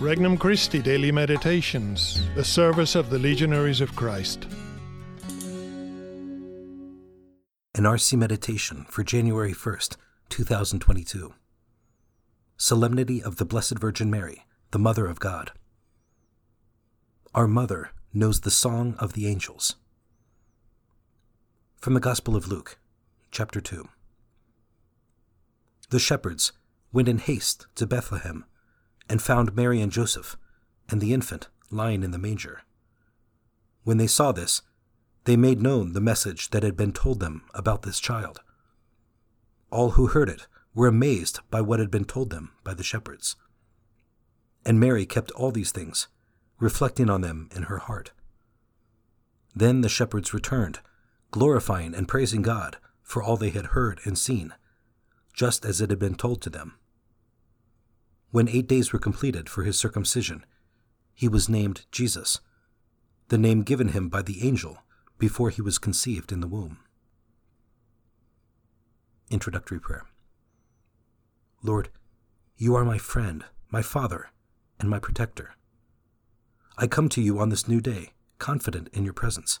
Regnum Christi Daily Meditations, the service of the Legionaries of Christ. An RC Meditation for January 1st, 2022. Solemnity of the Blessed Virgin Mary, the Mother of God. Our Mother knows the song of the angels. From the Gospel of Luke, chapter 2. The shepherds went in haste to Bethlehem and found Mary and Joseph and the infant lying in the manger. When they saw this, they made known the message that had been told them about this child. All who heard it were amazed by what had been told them by the shepherds. And Mary kept all these things, reflecting on them in her heart. Then the shepherds returned, glorifying and praising God for all they had heard and seen, just as it had been told to them. When eight days were completed for his circumcision, he was named Jesus, the name given him by the angel before he was conceived in the womb. Introductory Prayer Lord, you are my friend, my Father, and my protector. I come to you on this new day, confident in your presence.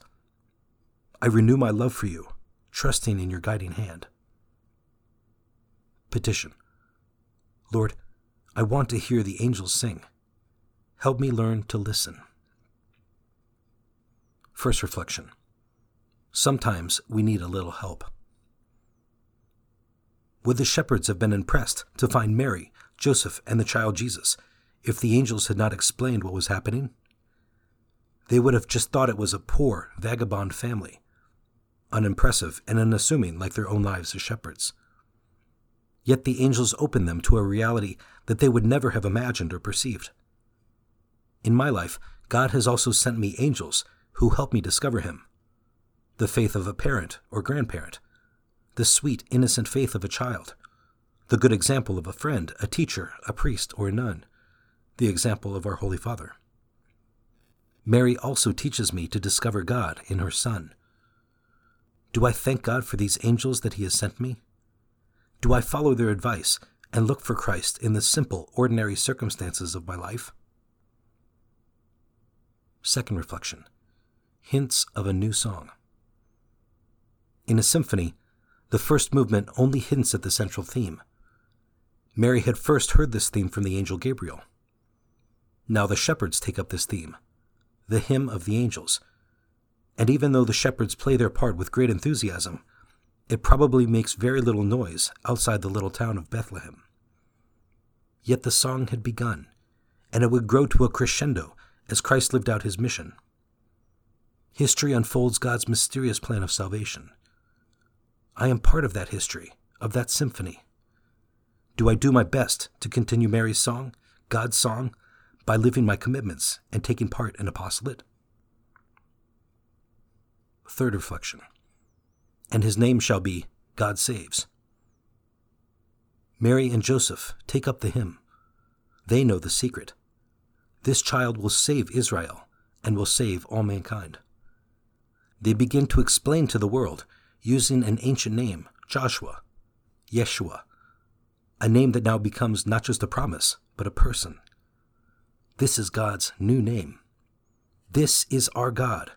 I renew my love for you, trusting in your guiding hand. Petition Lord, I want to hear the angels sing. Help me learn to listen. First reflection Sometimes we need a little help. Would the shepherds have been impressed to find Mary, Joseph, and the child Jesus if the angels had not explained what was happening? They would have just thought it was a poor, vagabond family, unimpressive and unassuming like their own lives as shepherds. Yet the angels opened them to a reality that they would never have imagined or perceived. In my life, God has also sent me angels who help me discover Him. The faith of a parent or grandparent, the sweet, innocent faith of a child, the good example of a friend, a teacher, a priest, or a nun, the example of our Holy Father. Mary also teaches me to discover God in her Son. Do I thank God for these angels that He has sent me? Do I follow their advice and look for Christ in the simple, ordinary circumstances of my life? Second reflection Hints of a new song. In a symphony, the first movement only hints at the central theme. Mary had first heard this theme from the angel Gabriel. Now the shepherds take up this theme, the hymn of the angels. And even though the shepherds play their part with great enthusiasm, it probably makes very little noise outside the little town of Bethlehem. Yet the song had begun, and it would grow to a crescendo as Christ lived out his mission. History unfolds God's mysterious plan of salvation. I am part of that history, of that symphony. Do I do my best to continue Mary's song, God's song, by living my commitments and taking part in apostolate? Third reflection and his name shall be God Saves. Mary and Joseph take up the hymn. They know the secret. This child will save Israel and will save all mankind. They begin to explain to the world using an ancient name, Joshua, Yeshua, a name that now becomes not just a promise, but a person. This is God's new name. This is our God.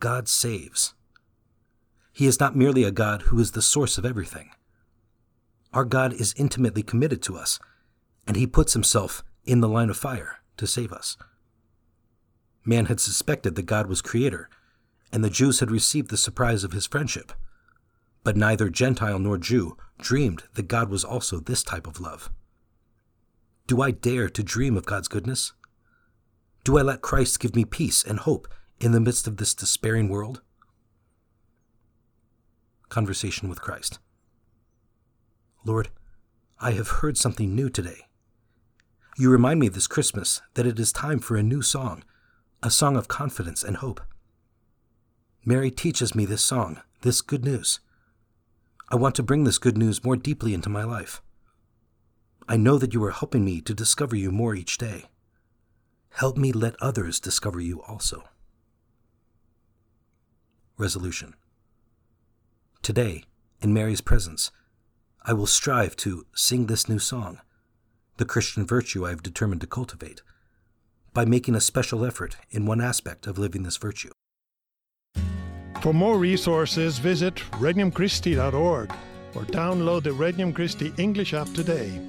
God saves. He is not merely a God who is the source of everything. Our God is intimately committed to us, and he puts himself in the line of fire to save us. Man had suspected that God was creator, and the Jews had received the surprise of his friendship. But neither Gentile nor Jew dreamed that God was also this type of love. Do I dare to dream of God's goodness? Do I let Christ give me peace and hope in the midst of this despairing world? Conversation with Christ. Lord, I have heard something new today. You remind me this Christmas that it is time for a new song, a song of confidence and hope. Mary teaches me this song, this good news. I want to bring this good news more deeply into my life. I know that you are helping me to discover you more each day. Help me let others discover you also. Resolution Today, in Mary's presence, I will strive to sing this new song, the Christian virtue I have determined to cultivate, by making a special effort in one aspect of living this virtue. For more resources, visit regnumchristi.org or download the Regnum Christi English app today.